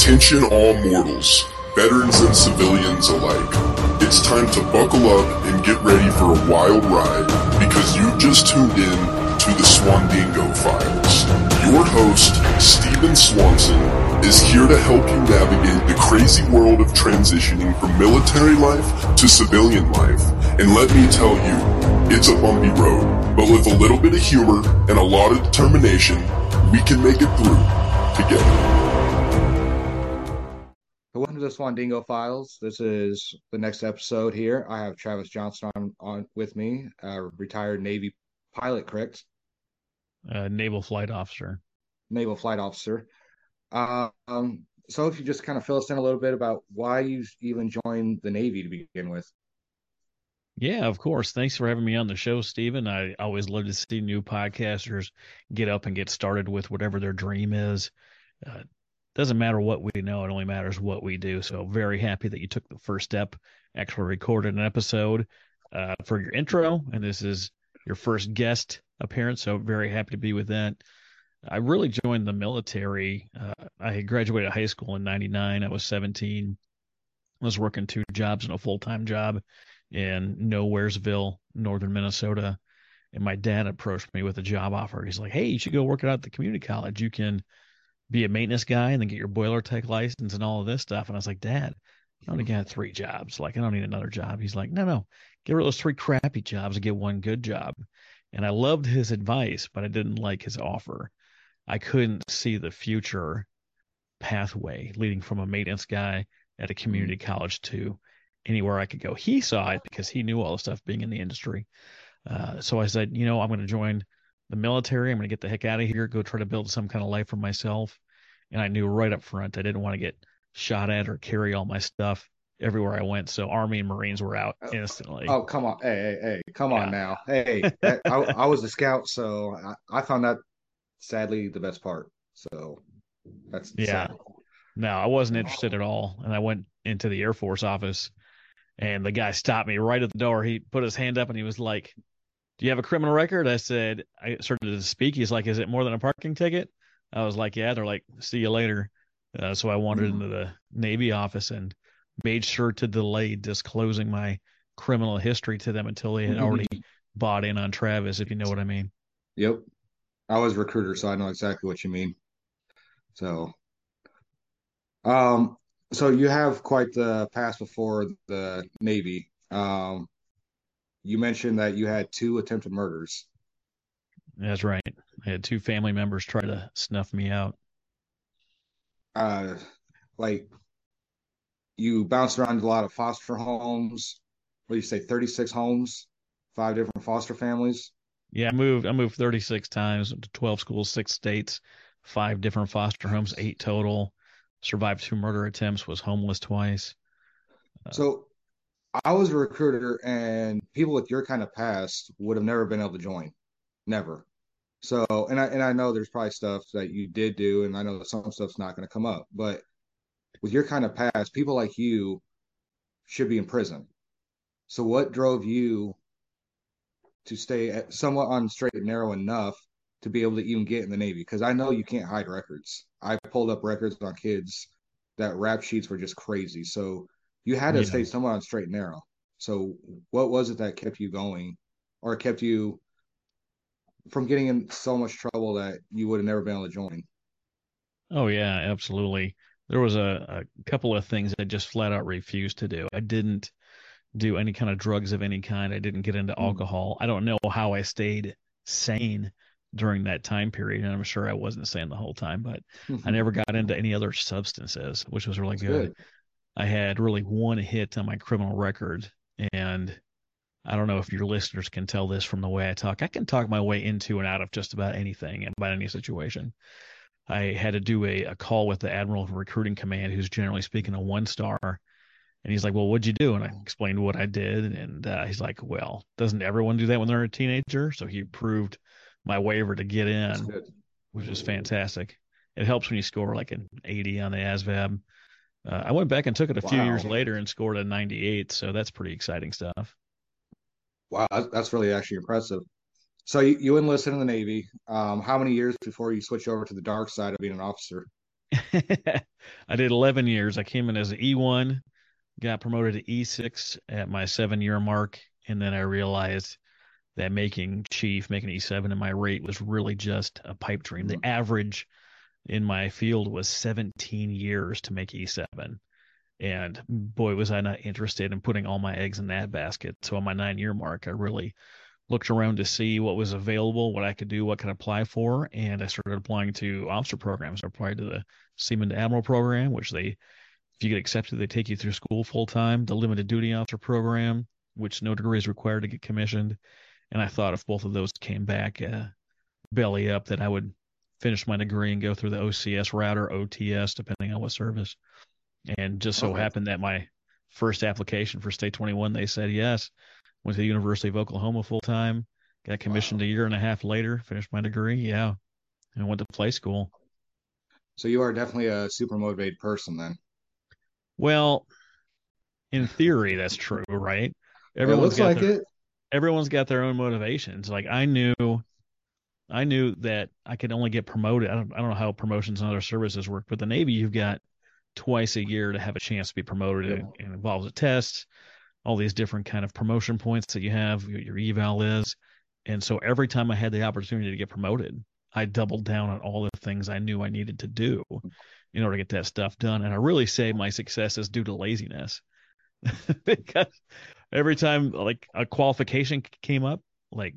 Attention all mortals, veterans and civilians alike. It's time to buckle up and get ready for a wild ride because you've just tuned in to the Swandingo Files. Your host, Stephen Swanson, is here to help you navigate the crazy world of transitioning from military life to civilian life. And let me tell you, it's a bumpy road, but with a little bit of humor and a lot of determination, we can make it through together. Welcome to the Swandingo Files. This is the next episode here. I have Travis Johnson on, on with me, a retired Navy pilot, correct? Uh, naval flight officer. Naval flight officer. Um, so if you just kind of fill us in a little bit about why you even joined the Navy to begin with. Yeah, of course. Thanks for having me on the show, Stephen. I always love to see new podcasters get up and get started with whatever their dream is. Uh, doesn't matter what we know, it only matters what we do. So very happy that you took the first step, actually recorded an episode uh, for your intro, and this is your first guest appearance. So very happy to be with that. I really joined the military. Uh, I graduated high school in '99. I was 17. I was working two jobs and a full time job in Nowheresville, northern Minnesota. And my dad approached me with a job offer. He's like, "Hey, you should go work it out at the community college. You can." Be a maintenance guy and then get your boiler tech license and all of this stuff. And I was like, Dad, I only got three jobs. Like, I don't need another job. He's like, No, no, get rid of those three crappy jobs and get one good job. And I loved his advice, but I didn't like his offer. I couldn't see the future pathway leading from a maintenance guy at a community mm-hmm. college to anywhere I could go. He saw it because he knew all the stuff being in the industry. Uh, so I said, you know, I'm going to join the military. I'm going to get the heck out of here, go try to build some kind of life for myself. And I knew right up front I didn't want to get shot at or carry all my stuff everywhere I went. So Army and Marines were out oh, instantly. Oh, come on. Hey, hey, hey, come yeah. on now. Hey, I, I, was a scout, so I, I, found that sadly the best part. So that's yeah. Sad. No, I wasn't interested at all. And I went into the Air Force office and the guy stopped me right at the door. He put his hand up and he was like, do you have a criminal record? I said, I started to speak. He's like, is it more than a parking ticket? I was like, yeah. They're like, see you later. Uh, so I wandered mm-hmm. into the Navy office and made sure to delay disclosing my criminal history to them until they had mm-hmm. already bought in on Travis, if you know what I mean. Yep. I was a recruiter, so I know exactly what you mean. So, um, so you have quite the past before the Navy. Um, you mentioned that you had two attempted murders. That's right. I had two family members try to snuff me out. Uh, like you bounced around a lot of foster homes. What do you say? Thirty six homes, five different foster families. Yeah, I moved. I moved thirty six times to twelve schools, six states, five different foster homes, eight total. Survived two murder attempts. Was homeless twice. So I was a recruiter, and people with your kind of past would have never been able to join, never. So, and I and I know there's probably stuff that you did do, and I know some stuff's not going to come up, but with your kind of past, people like you should be in prison. So, what drove you to stay somewhat on straight and narrow enough to be able to even get in the Navy? Because I know you can't hide records. I pulled up records on kids that rap sheets were just crazy. So you had to yeah. stay somewhat on straight and narrow. So what was it that kept you going or kept you from getting in so much trouble that you would have never been able to join? Oh yeah, absolutely. There was a, a couple of things I just flat out refused to do. I didn't do any kind of drugs of any kind. I didn't get into mm. alcohol. I don't know how I stayed sane during that time period, and I'm sure I wasn't sane the whole time. But I never got into any other substances, which was really good. good. I had really one hit on my criminal record. And I don't know if your listeners can tell this from the way I talk. I can talk my way into and out of just about anything and about any situation. I had to do a, a call with the Admiral of Recruiting Command, who's generally speaking a one star. And he's like, Well, what'd you do? And I explained what I did. And uh, he's like, Well, doesn't everyone do that when they're a teenager? So he approved my waiver to get in, which is fantastic. It helps when you score like an 80 on the ASVAB. Uh, I went back and took it a wow. few years later and scored a 98, so that's pretty exciting stuff. Wow, that's really actually impressive. So you, you enlisted in the Navy. Um, how many years before you switched over to the dark side of being an officer? I did 11 years. I came in as an E1, got promoted to E6 at my seven year mark, and then I realized that making chief, making E7 in my rate was really just a pipe dream. The mm-hmm. average in my field was 17 years to make E7. And boy, was I not interested in putting all my eggs in that basket. So on my nine year mark, I really looked around to see what was available, what I could do, what could apply for, and I started applying to officer programs. I applied to the Seaman to Admiral program, which they, if you get accepted, they take you through school full time. The limited duty officer program, which no degree is required to get commissioned. And I thought if both of those came back uh, belly up, that I would finish my degree and go through the OCS route or OTS, depending on what service. And just so okay. happened that my first application for STA-21, they said yes. Went to the University of Oklahoma full time, got commissioned wow. a year and a half later, finished my degree. Yeah. And went to play school. So you are definitely a super motivated person then. Well, in theory, that's true, right? Everyone's it looks like their, it. Everyone's got their own motivations. Like I knew I knew that I could only get promoted. I don't, I don't know how promotions and other services work, but the Navy, you've got twice a year to have a chance to be promoted. It, it involves a test, all these different kind of promotion points that you have, your eval is. And so every time I had the opportunity to get promoted, I doubled down on all the things I knew I needed to do in order to get that stuff done. And I really say my success is due to laziness because every time like a qualification came up, like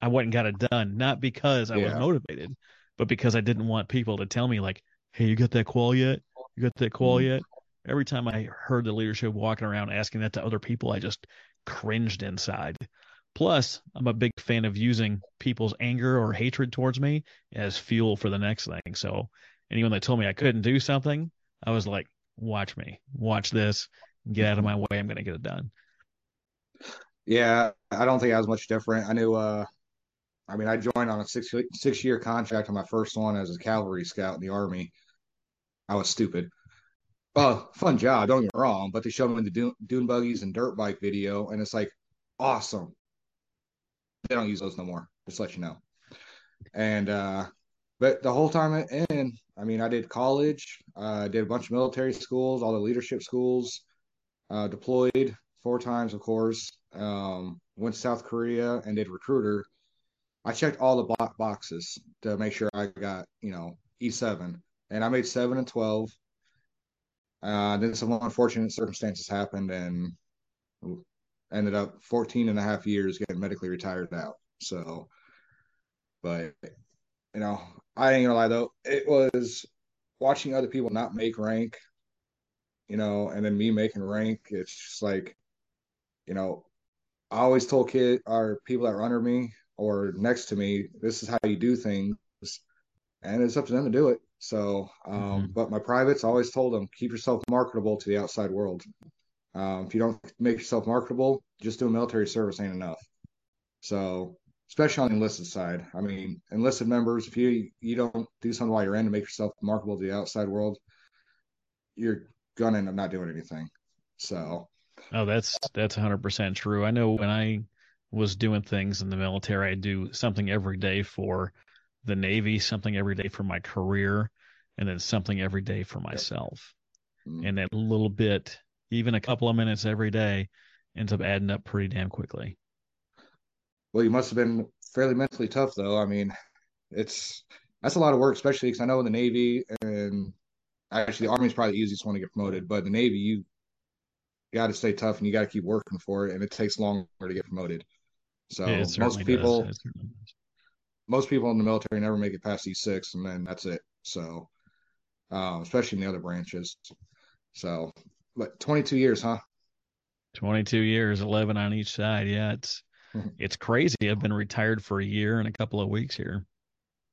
I went and got it done, not because I yeah. was motivated, but because I didn't want people to tell me like, "Hey, you got that qual yet? You got that qual mm-hmm. yet?" Every time I heard the leadership walking around asking that to other people, I just cringed inside. Plus, I'm a big fan of using people's anger or hatred towards me as fuel for the next thing. So, anyone that told me I couldn't do something, I was like, "Watch me, watch this, get out of my way. I'm going to get it done." Yeah, I don't think I was much different. I knew uh, I mean, I joined on a six six year contract on my first one as a cavalry scout in the army. I was stupid. Well, fun job, don't get wrong, but they showed me the dune, dune buggies and dirt bike video, and it's like awesome. They don't use those no more. Just let you know. And uh, but the whole time in, I mean, I did college, I uh, did a bunch of military schools, all the leadership schools, uh, deployed four times, of course. Um, went to South Korea and did recruiter I checked all the boxes to make sure I got, you know, E7. And I made seven and 12. Uh, then some unfortunate circumstances happened and ended up 14 and a half years getting medically retired out. So, but, you know, I ain't gonna lie though, it was watching other people not make rank, you know, and then me making rank. It's just like, you know, I always told kid or people that were under me, or next to me, this is how you do things, and it's up to them to do it. So, um, mm-hmm. but my privates always told them keep yourself marketable to the outside world. Um, if you don't make yourself marketable, just doing military service ain't enough. So, especially on the enlisted side, I mean, enlisted members, if you you don't do something while you're in to make yourself marketable to the outside world, you're gonna end up not doing anything. So, oh, that's that's 100 percent true. I know when I was doing things in the military. I do something every day for the Navy, something every day for my career, and then something every day for myself. Mm-hmm. And that little bit, even a couple of minutes every day, ends up adding up pretty damn quickly. Well, you must have been fairly mentally tough, though. I mean, it's that's a lot of work, especially because I know in the Navy and actually the Army is probably the easiest one to get promoted, but the Navy you got to stay tough and you got to keep working for it, and it takes longer to get promoted. So yeah, most people, most people in the military never make it past E6, and then that's it. So, um, especially in the other branches. So, but 22 years, huh? 22 years, 11 on each side. Yeah, it's it's crazy. I've been retired for a year and a couple of weeks here.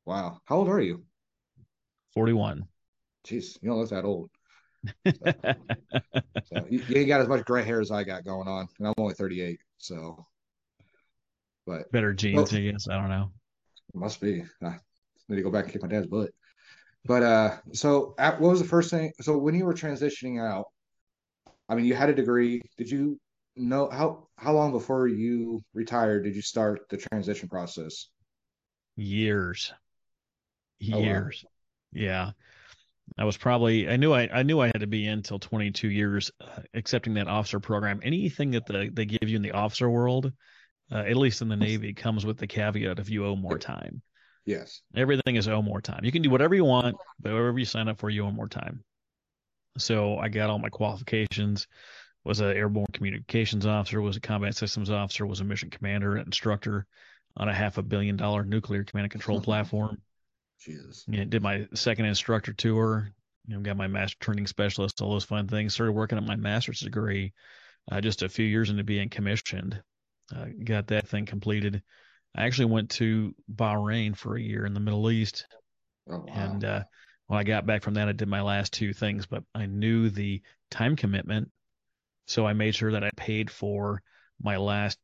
Wow. How old are you? 41. Jeez, you don't look that old. So, so you, you ain't got as much gray hair as I got going on, and I'm only 38. So but better genes, well, I guess. I don't know. Must be. I need to go back and kick my dad's butt. But uh, so at, what was the first thing? So when you were transitioning out, I mean, you had a degree. Did you know how how long before you retired did you start the transition process? Years. Years. Oh, wow. Yeah. I was probably I knew I, I knew I had to be in till 22 years uh, accepting that officer program. Anything that the, they give you in the officer world, uh, at least in the Navy, comes with the caveat if you owe more time. Yes. Everything is owe more time. You can do whatever you want, but whatever you sign up for, you owe more time. So I got all my qualifications. Was an airborne communications officer. Was a combat systems officer. Was a mission commander instructor on a half a billion dollar nuclear command and control platform. Jesus. Yeah, did my second instructor tour. You know, got my master training specialist. All those fun things. Started working on my master's degree uh, just a few years into being commissioned. Uh, got that thing completed. I actually went to Bahrain for a year in the Middle East, Oh, wow. and uh, when I got back from that, I did my last two things. But I knew the time commitment, so I made sure that I paid for my last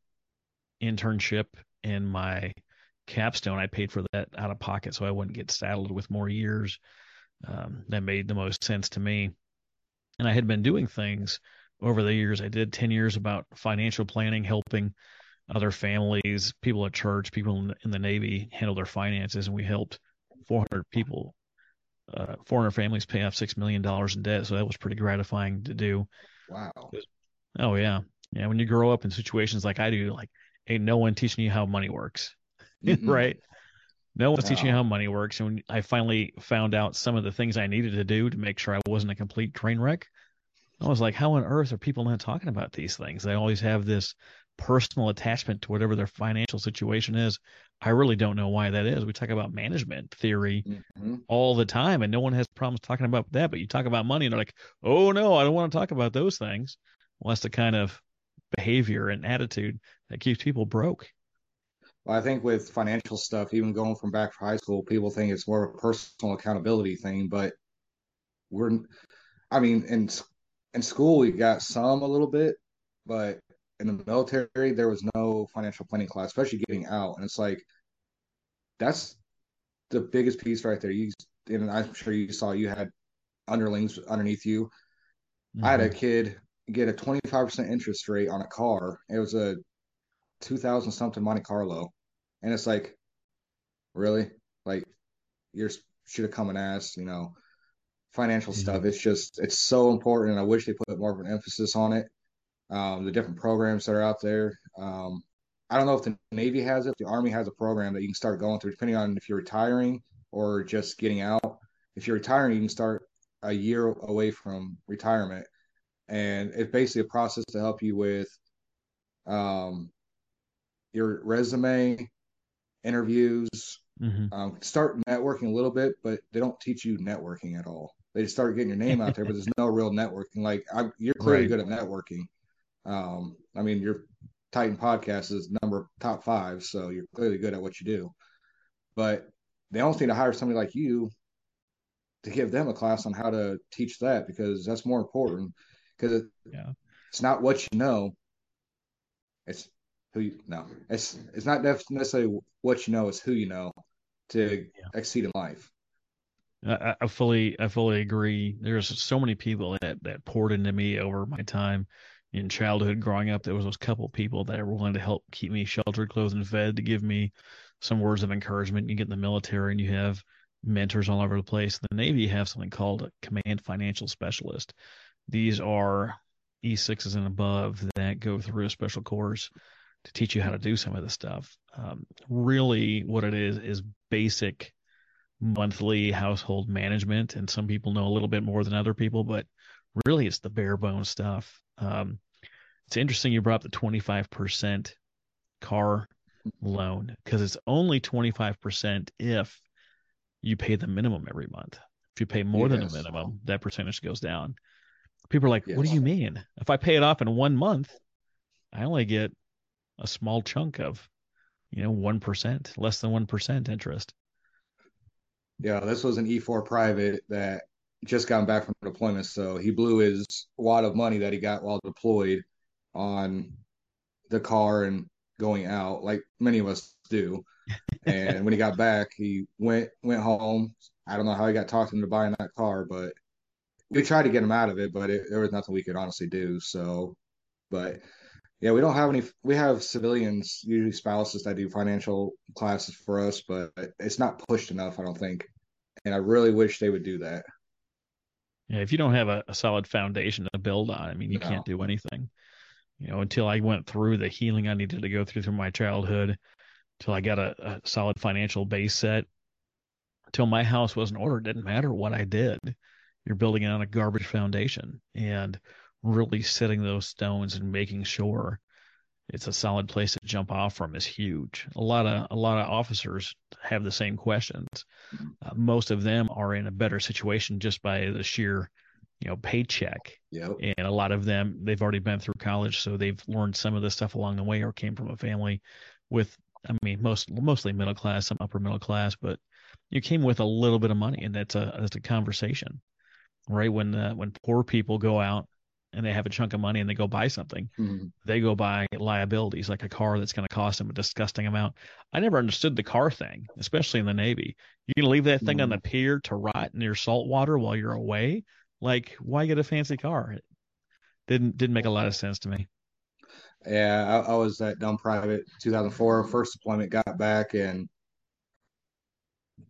internship and my capstone. I paid for that out of pocket, so I wouldn't get saddled with more years. Um, that made the most sense to me. And I had been doing things over the years. I did 10 years about financial planning, helping other families, people at church, people in the, in the Navy handle their finances. And we helped 400 people, uh, 400 families pay off $6 million in debt. So that was pretty gratifying to do. wow. Oh, yeah. Yeah. When you grow up in situations like I do, like, ain't no one teaching you how money works, Mm-mm. right? No one's teaching you how money works. And when I finally found out some of the things I needed to do to make sure I wasn't a complete train wreck, I was like, how on earth are people not talking about these things? They always have this personal attachment to whatever their financial situation is. I really don't know why that is. We talk about management theory Mhm. all the time, and no one has problems talking about that. But you talk about money, and they're like, oh, no, I don't want to talk about those things. Well, that's the kind of behavior and attitude that keeps people broke. Well, I think with financial stuff, even going from back from high school, people think it's more of a personal accountability thing, but we're, I mean, in in school we got some a little bit, but in the military there was no financial planning class, especially getting out, and it's like that's the biggest piece right there. You and I'm sure you saw you had underlings underneath you. I had a Mhm. kid get a 25% interest rate on a car. It was a 2000 something Monte Carlo. And it's like, really? Like, you should have come and asked, you know, financial Yeah. stuff. It's just, it's so important. And I wish they put more of an emphasis on it. Um, the different programs that are out there. Um, I don't know if the Navy has it, the Army has a program that you can start going through, depending on if you're retiring or just getting out. If you're retiring, you can start a year away from retirement. And it's basically a process to help you with um, your resume, interviews, Mhm. um, start networking a little bit, but they don't teach you networking at all. They just start getting your name out there, but there's no real networking. Like I, you're clearly Right. good at networking. Um, I mean, your Titan podcast is number top five, so you're clearly good at what you do. But they almost need to hire somebody like you to give them a class on how to teach that because that's more important. Because it, Yeah. it's not what you know, it's who you know. It's it's not necessarily what you know, it's who you know to Yeah. exceed in life. I, I fully I fully agree. There's so many people that that poured into me over my time in childhood growing up. There was those couple people that were willing to help keep me sheltered, clothed, and fed, to give me some words of encouragement. You get in the military and you have mentors all over the place. The Navy, you have something called a command financial specialist. These are E6s and above that go through a special course to teach you how to do some of this stuff. Um, really, what it is is basic monthly household management, and some people know a little bit more than other people, but really it's the bare bones stuff. Um, it's interesting you brought up the 25% car loan because it's only 25% if you pay the minimum every month. If you pay more than the minimum, that percentage goes down. People are like, what do you mean? If I pay it off in one month, I only get a small chunk of, you know, 1%, less than 1% interest. Yeah, this was an E4 private that just got back from deployment, so he blew his wad of money that he got while deployed on the car and going out, like many of us do. And when he got back, he went went home. I don't know how he got talked into buying that car, but we tried to get him out of it, but it, there was nothing we could honestly do. So, but yeah, we don't have any. We have civilians, usually spouses, that do financial classes for us, but it's not pushed enough. I don't think, and I really wish they would do that. Yeah, if you don't have a, a solid foundation to build on, I mean, you No. can't do anything. You know, until I went through the healing I needed to go through through my childhood, till I got a, a solid financial base set, till my house was in order. It didn't matter what I did. You're building it on a garbage foundation and really setting those stones and making sure it's a solid place to jump off from is huge. A lot of a lot of officers have the same questions. Uh, most of them are in a better situation just by the sheer, you know, paycheck. Yep. And a lot of them they've already been through college, so they've learned some of this stuff along the way, or came from a family with, I mean, most mostly middle class, some upper middle class, but you came with a little bit of money, and that's a that's a conversation, right? When uh, when poor people go out and they have a chunk of money and they go buy something, Mhm. they go buy liabilities like a car that's going to cost them a disgusting amount. I never understood the car thing, especially in the Navy. You can leave that thing on the pier to rot near salt water while you're away? Like, why get a fancy car? It didn't didn't make a lot of sense to me. Yeah, I, I was at Dumb Private 2004, first deployment, got back and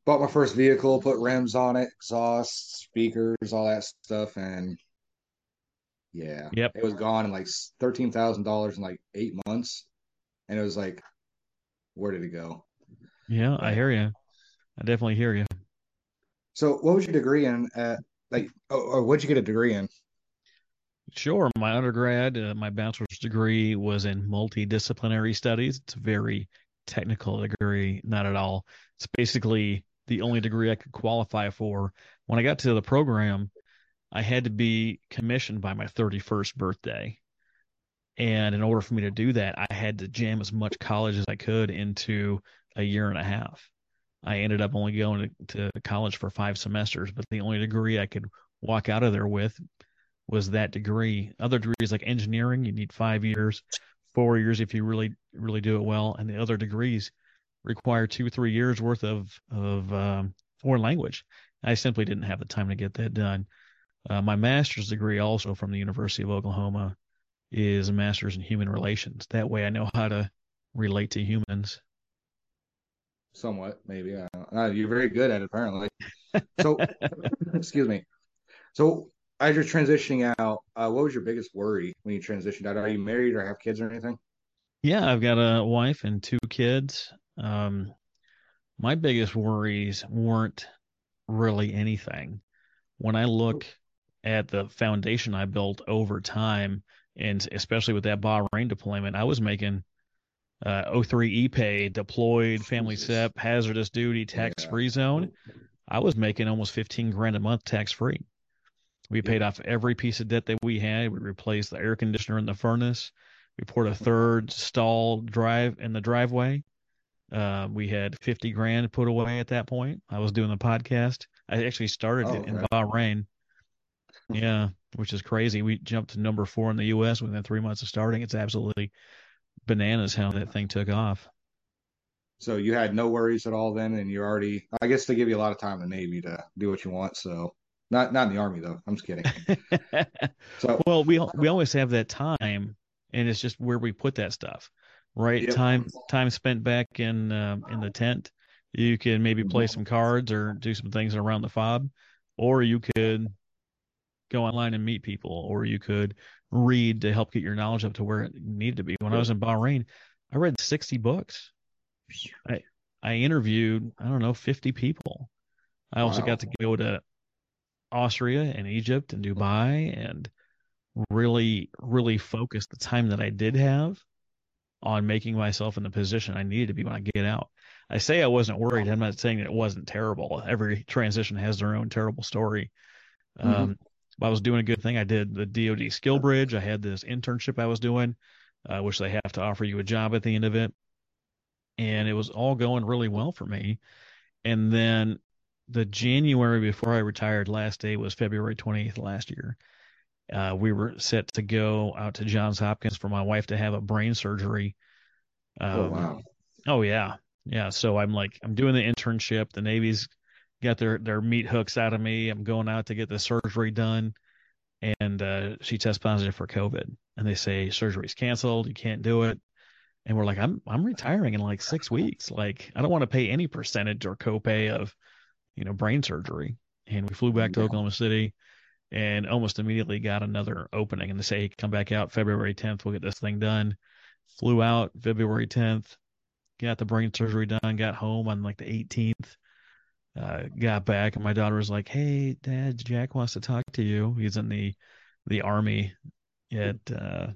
bought my first vehicle, put rims on it, exhaust, speakers, all that stuff, and yeah, Yep. it was gone in like thirteen thousand dollars in like eight months, and it was like, where did it go? Yeah, I hear you. I definitely hear you. So, what was your degree in? At like, or, or what'd you get a degree in? Sure, my undergrad, uh, my bachelor's degree was in multidisciplinary studies. It's a very technical degree, not at all. It's basically the only degree I could qualify for. When I got to the program, I had to be commissioned by my 31st birthday. And in order for me to do that, I had to jam as much college as I could into a year and a half. I ended up only going to, to college for five semesters, but the only degree I could walk out of there with was that degree. Other degrees like engineering, you need five years, four years if you really really do it well, and the other degrees require two three years worth of of um, foreign language. I simply didn't have the time to get that done. Uh, my master's degree, also from the University of Oklahoma, is a master's in human relations. That way, I know how to relate to humans. Somewhat, maybe. I don't know. Uh, You're very good at it, apparently. So, excuse me. So, as you're transitioning out, uh, what was your biggest worry when you transitioned out? Are you married or have kids or anything? Yeah, I've got a wife and two kids. Um, my biggest worries weren't really anything. When I look at the foundation I built over time, and especially with that Bahrain deployment, I was making uh, 03 EPay, deployed, family. SEP, hazardous duty, tax free zone. I was making almost 15 grand a month tax free. We Yeah. paid off every piece of debt that we had. We replaced the air conditioner in the furnace. We poured a third stall drive in the driveway. Uh, we had 50 grand put away at that point. I was doing the podcast. I actually started Oh, it in okay. Bahrain. Yeah, which is crazy. We jumped to number four in the U.S. within three months of starting. It's absolutely bananas how that thing took off. So you had no worries at all then, and you're already. I guess they give you a lot of time in the Navy to do what you want. So, not not in the Army though. I'm just kidding. So, well, we we always have that time, and it's just where we put that stuff, right? Yep. Time time spent back in um, in the tent. You can maybe play Mm-hmm. some cards or do some things around the fob, or you could go online and meet people, or you could read to help get your knowledge up to where it needed to be. When I was in Bahrain, I read 60 books. I I interviewed I don't know 50 people. I also Wow. got to go to Austria and Egypt and Dubai and really really focus the time that I did have on making myself in the position I needed to be when I get out. I say I wasn't worried. I'm not saying that it wasn't terrible. Every transition has their own terrible story. Mhm. Um, I was doing a good thing. I did the DoD SkillBridge. I had this internship I was doing, uh, which they have to offer you a job at the end of it, and it was all going really well for me. And then the January before I retired, last day was February 28th last year. Uh, we were set to go out to Johns Hopkins for my wife to have a brain surgery. oh Um, wow. Oh yeah, yeah. So I'm like, I'm doing the internship. The Navy's got their their meat hooks out of me. I'm going out to get the surgery done, and uh, she tests positive for COVID, and they say surgery's canceled. You can't do it. And we're like, I'm I'm retiring in like six weeks. Like, I don't want to pay any percentage or copay of, you know, brain surgery. And we flew back to Yeah. Oklahoma City, and almost immediately got another opening. And they say, come back out February 10th. We'll get this thing done. Flew out February 10th, got the brain surgery done, got home on like the 18th. Uh, got back and my daughter was like, "Hey, Dad, Jack wants to talk to you. He's in the the army at uh,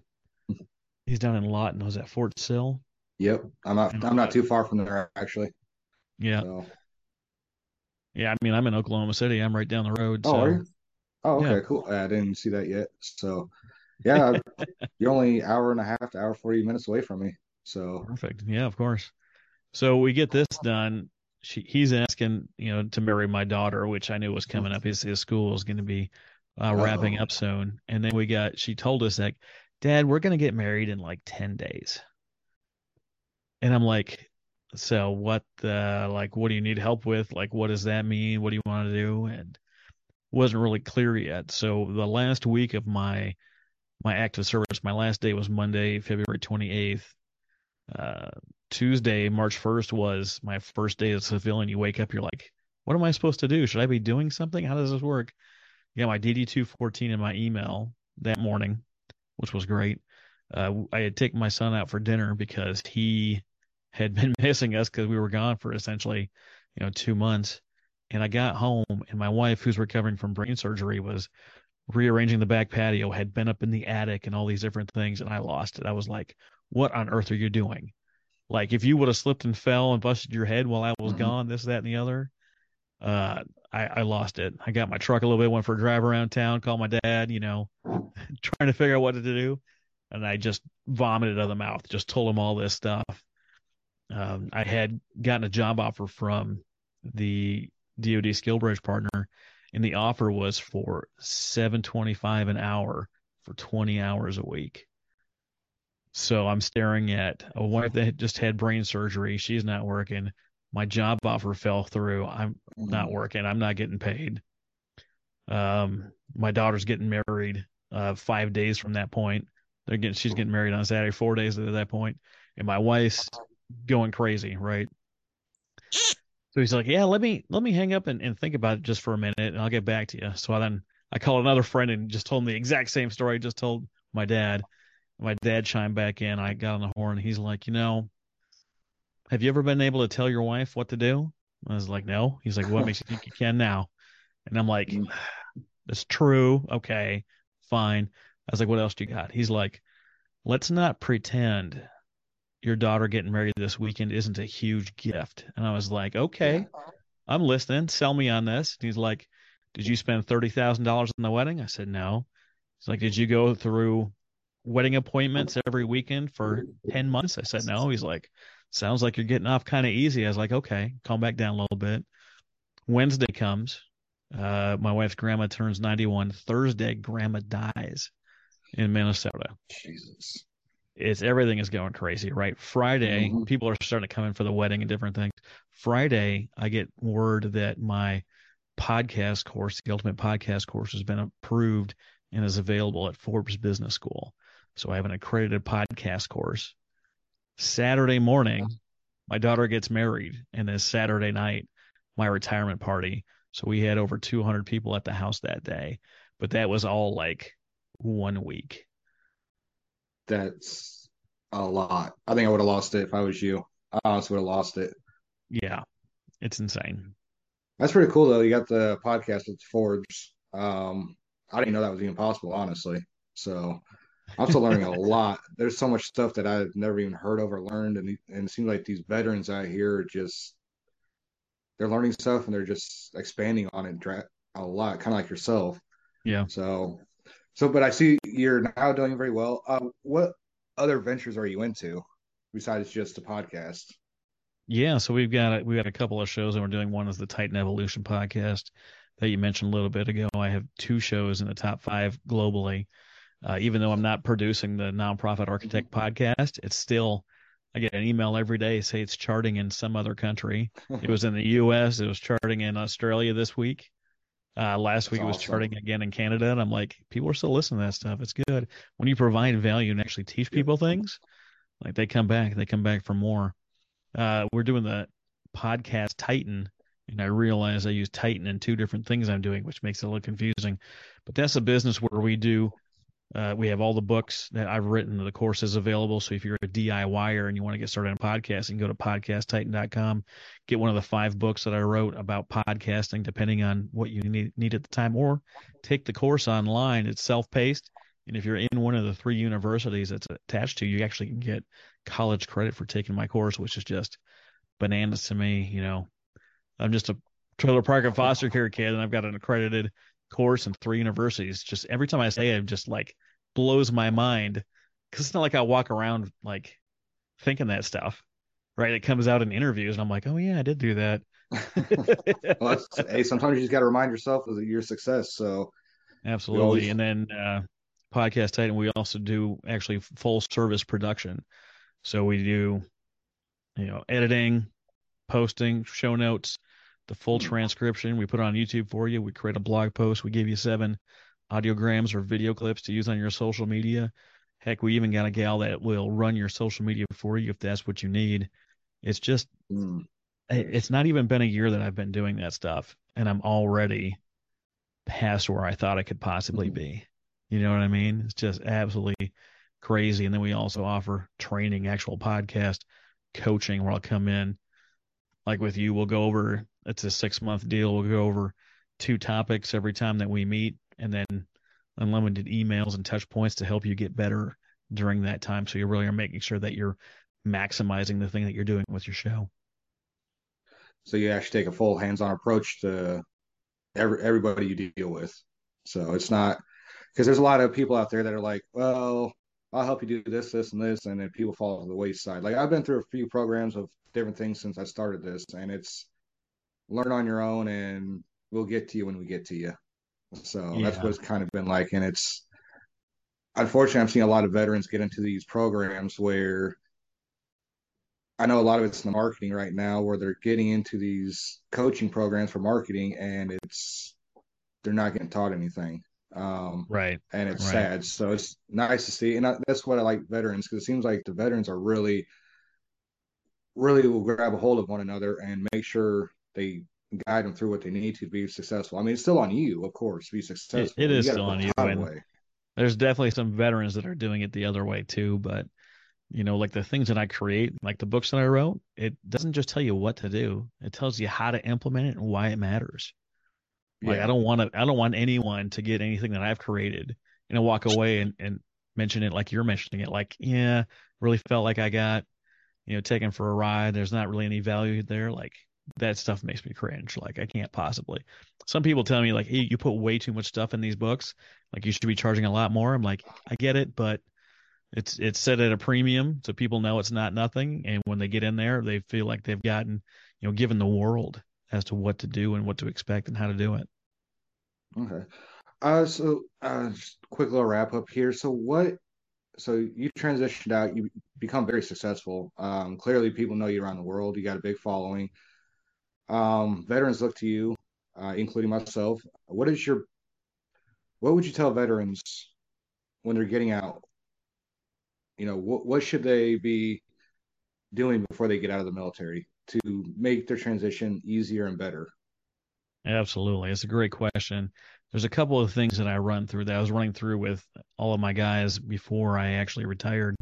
he's down in Lawton. Was at Fort Sill? Yep, I'm not I'm not too far from there actually. Yeah, so. yeah. I mean, I'm in Oklahoma City. I'm right down the road. Oh, so. are you? Oh, okay, yeah. cool. I didn't see that yet. So, yeah, you're only hour and a half to hour forty minutes away from me. So perfect. Yeah, of course. So we get this done. She, he's asking, you know, to marry my daughter, which I knew was coming up. His his school is going to be uh, wrapping up soon, and then we got. She told us that, Dad, we're going to get married in like ten days. And I'm like, so what? the like, what do you need help with? Like, what does that mean? What do you want to do? And wasn't really clear yet. So the last week of my my active service, my last day was Monday, February 28th. Uh, Tuesday, March 1st was my first day as a civilian. You wake up, you're like, what am I supposed to do? Should I be doing something? How does this work? Got my DD 214 in my email that morning, which was great. Uh, I had taken my son out for dinner because he had been missing us because we were gone for essentially, you know, two months. And I got home, and my wife, who's recovering from brain surgery, was rearranging the back patio, had been up in the attic and all these different things, and I lost it. I was like, "What on earth are you doing?" Like, if you would have slipped and fell and busted your head while I was mm-hmm. gone, this, that, and the other, uh, I, I lost it. I got my truck a little bit, went for a drive around town, called my dad, you know, trying to figure out what to do, and I just vomited out of the mouth. Just told him all this stuff. Um, I had gotten a job offer from the DoD SkillBridge partner, and the offer was for seven twenty five an hour for twenty hours a week. So I'm staring at a wife that just had brain surgery. She's not working. My job offer fell through. I'm not working. I'm not getting paid. Um, my daughter's getting married uh, five days from that point. They're getting she's getting married on Saturday, four days at that point, and my wife's going crazy, right? So he's like, yeah, let me let me hang up and, and think about it just for a minute, and I'll get back to you. So I then I called another friend and just told him the exact same story I just told my dad. My dad chimed back in. I got on the horn. He's like, you know, have you ever been able to tell your wife what to do? I was like, no. He's like, what makes you think you can now? And I'm like, that's true. Okay, fine. I was like, what else do you got? He's like, let's not pretend your daughter getting married this weekend isn't a huge gift. And I was like, okay, I'm listening. Sell me on this. And he's like, did you spend $30,000 on the wedding? I said, no. He's like, did you go through wedding appointments every weekend for 10 months? I said, no. He's like, sounds like you're getting off kind of easy. I was like, okay, calm back down a little bit. Wednesday comes. Uh, my wife's grandma turns 91. Thursday, grandma dies in Minnesota. Jesus it's everything is going crazy, right? Friday, mm-hmm. people are starting to come in for the wedding and different things. Friday, I get word that my podcast course, the Ultimate Podcast course, has been approved and is available at Forbes Business School. So I have an accredited podcast course. Saturday morning, my daughter gets married, and then Saturday night, my retirement party. So we had over 200 people at the house that day, but that was all like one week that's a lot. I think I would have lost it if I was you. I honestly would have lost it. Yeah, it's insane. That's pretty cool though. You got the podcast with Forbes. Um, I didn't know that was even possible, honestly. So I'm still learning a lot. There's so much stuff that I've never even heard of or learned, and and it seems like these veterans out here just they're learning stuff and they're just expanding on it a lot, kind of like yourself. Yeah. So so, but I see you're now doing very well. Uh, what other ventures are you into besides just a podcast? Yeah, so we've got a, we've got a couple of shows, and we're doing one is the Titan Evolution podcast that you mentioned a little bit ago. I have two shows in the top five globally. Uh, even though I'm not producing the nonprofit architect podcast, it's still I get an email every day say it's charting in some other country. it was in the U.S. It was charting in Australia this week. Uh, last That's week it was awesome. charting again in Canada, and I'm like, people are still listening to that stuff. It's good when you provide value and actually teach people things. Like they come back, they come back for more. Uh, we're doing the podcast Titan and I realize I use Titan in two different things I'm doing, which makes it a little confusing. But that's a business where we do uh, we have all the books that I've written. The course is available. So if you're a DIYer and you want to get started on podcasting, go to podcasttitan.com. Get one of the five books that I wrote about podcasting, depending on what you need, need at the time, or take the course online. It's self paced. And if you're in one of the three universities that's attached to you actually can get college credit for taking my course, which is just bananas to me. You know, I'm just a trailer park and foster care kid, and I've got an accredited course in three universities. Just every time I say it, it just like blows my mind because it's not like I walk around like thinking that stuff, right? It comes out in interviews, and I'm like, oh yeah, I did do that. well, hey, sometimes you just got to remind yourself of your success. So absolutely, always... and then uh, podcast Titan, we also do actually full service production. So we do, you know, editing, posting, show notes, the full transcription. We put it on YouTube for you. We create a blog post. We give you seven audiograms or video clips to use on your social media. Heck, we even got a gal that will run your social media for you if that's what you need. It's just, mm. it's not even been a year that I've been doing that stuff, and I'm already past where I thought I could possibly mm. be. You know what I mean? It's just absolutely crazy. And then we also offer training, actual podcast coaching where I'll come in, like with you, we'll go over it's a six month deal. We'll go over two topics every time that we meet, and then unlimited emails and touch points to help you get better during that time. So you really are making sure that you're maximizing the thing that you're doing with your show. So you actually take a full hands-on approach to every everybody you deal with. So it's not because there's a lot of people out there that are like, well, I'll help you do this, this, and this, and then people fall to the wayside. Like I've been through a few programs of different things since I started this, and it's learn on your own and we'll get to you when we get to you. So yeah. that's what it's kind of been like. And it's unfortunately, I'm seeing a lot of veterans get into these programs where I know a lot of it's in the marketing right now where they're getting into these coaching programs for marketing and it's they're not getting taught anything. Um, right. And it's right. sad. So it's nice to see. And I, that's what I like veterans because it seems like the veterans are really, really will grab a hold of one another and make sure they guide them through what they need to be successful. I mean, it's still on you, of course, to be successful. it, it is still on you. There's definitely some veterans that are doing it the other way too. But you know, like the things that I create, like the books that I wrote, it doesn't just tell you what to do; it tells you how to implement it and why it matters. Like yeah. I don't want to, I don't want anyone to get anything that I've created, and walk away and and mention it like you're mentioning it. Like, yeah, really felt like I got, you know, taken for a ride. There's not really any value there. Like, that stuff makes me cringe. Like I can't possibly. Some people tell me like, hey, you put way too much stuff in these books. Like you should be charging a lot more. I'm like, I get it, but it's it's set at a premium so people know it's not nothing. And when they get in there, they feel like they've gotten, you know, given the world as to what to do and what to expect and how to do it. Okay. Uh, so uh, quick little wrap up here. So what? So you transitioned out. You become very successful. Um, clearly, people know you around the world. You got a big following um, veterans look to you, uh, including myself. What is your, what would you tell veterans when they're getting out? You know, what what should they be doing before they get out of the military to make their transition easier and better? Absolutely, it's a great question. There's a couple of things that I run through that I was running through with all of my guys before I actually retired.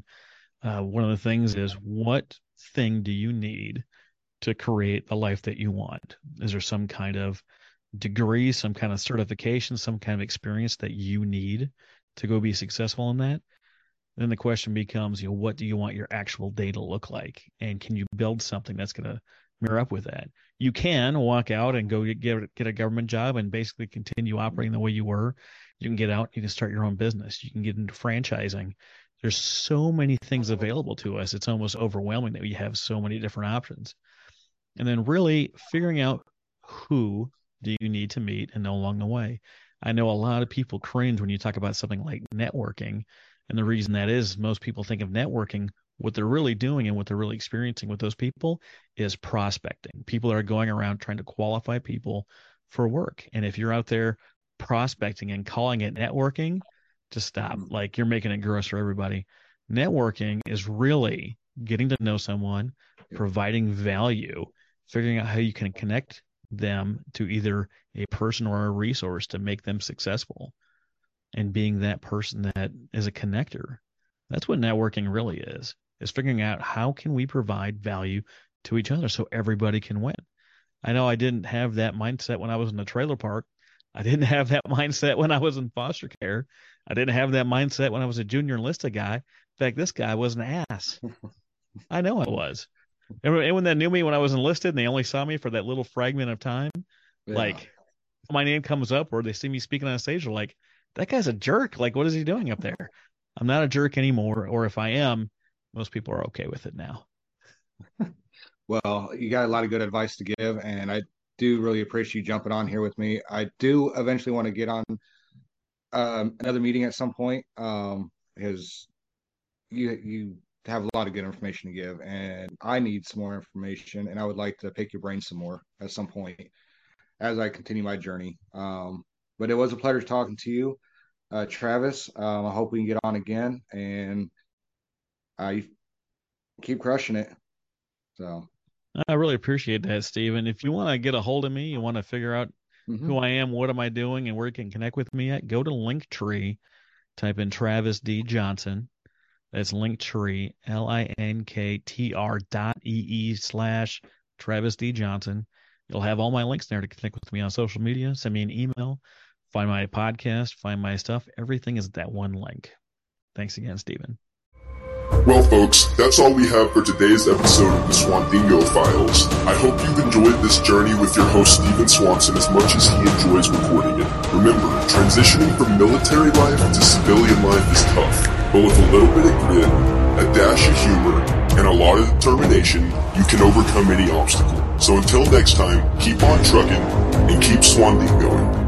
Uh, one of the things is what thing do you need to create the life that you want? Is there some kind of degree, some kind of certification, some kind of experience that you need to go be successful in that? Then the question becomes, you know, what do you want your actual day to look like? And can you build something that's going to mirror up with that? You can walk out and go get, get a government job and basically continue operating the way you were. You can get out, and you can start your own business, you can get into franchising. There's so many things available to us. It's almost overwhelming that we have so many different options and then really figuring out who do you need to meet and know along the way. I know a lot of people cringe when you talk about something like networking. And the reason that is most people think of networking, what they're really doing and what they're really experiencing with those people is prospecting. People are going around trying to qualify people for work. And if you're out there prospecting and calling it networking, just stop. Mm. Like you're making it gross for everybody. Networking is really getting to know someone, providing value, figuring out how you can connect them to either a person or a resource to make them successful. And being that person that is a connector that's what networking really is is figuring out how can we provide value to each other so everybody can win. I know i didn't have that mindset when i was in the trailer park. I didn't have that mindset when i was in foster care. I didn't have that mindset when i was a junior enlisted guy. In fact this guy was an ass. I know i was anyone that knew me when i was enlisted and they only saw me for that little fragment of time yeah. like my name comes up or they see me speaking on stage they're like that guy's a jerk. Like, what is he doing up there? I'm not a jerk anymore. Or if I am, most people are okay with it now. well, you got a lot of good advice to give, and I do really appreciate you jumping on here with me. I do eventually want to get on um, another meeting at some point um, because you you have a lot of good information to give, and I need some more information, and I would like to pick your brain some more at some point as I continue my journey. Um, but it was a pleasure talking to you, uh, Travis. Um, I hope we can get on again and I keep crushing it. So I really appreciate that, Stephen. If you want to get a hold of me, you want to figure out mm-hmm. who I am, what am I doing, and where you can connect with me at, go to Linktree, type in Travis D. Johnson. That's Linktree, L I N K T R dot E E slash Travis D. Johnson. You'll have all my links there to connect with me on social media. Send me an email find my podcast, find my stuff. Everything is at that one link. Thanks again, Stephen. Well, folks, that's all we have for today's episode of the Swandingo Files. I hope you've enjoyed this journey with your host, Stephen Swanson, as much as he enjoys recording it. Remember, transitioning from military life to civilian life is tough, but with a little bit of grit, a dash of humor, and a lot of determination, you can overcome any obstacle. So until next time, keep on trucking and keep Swanding going.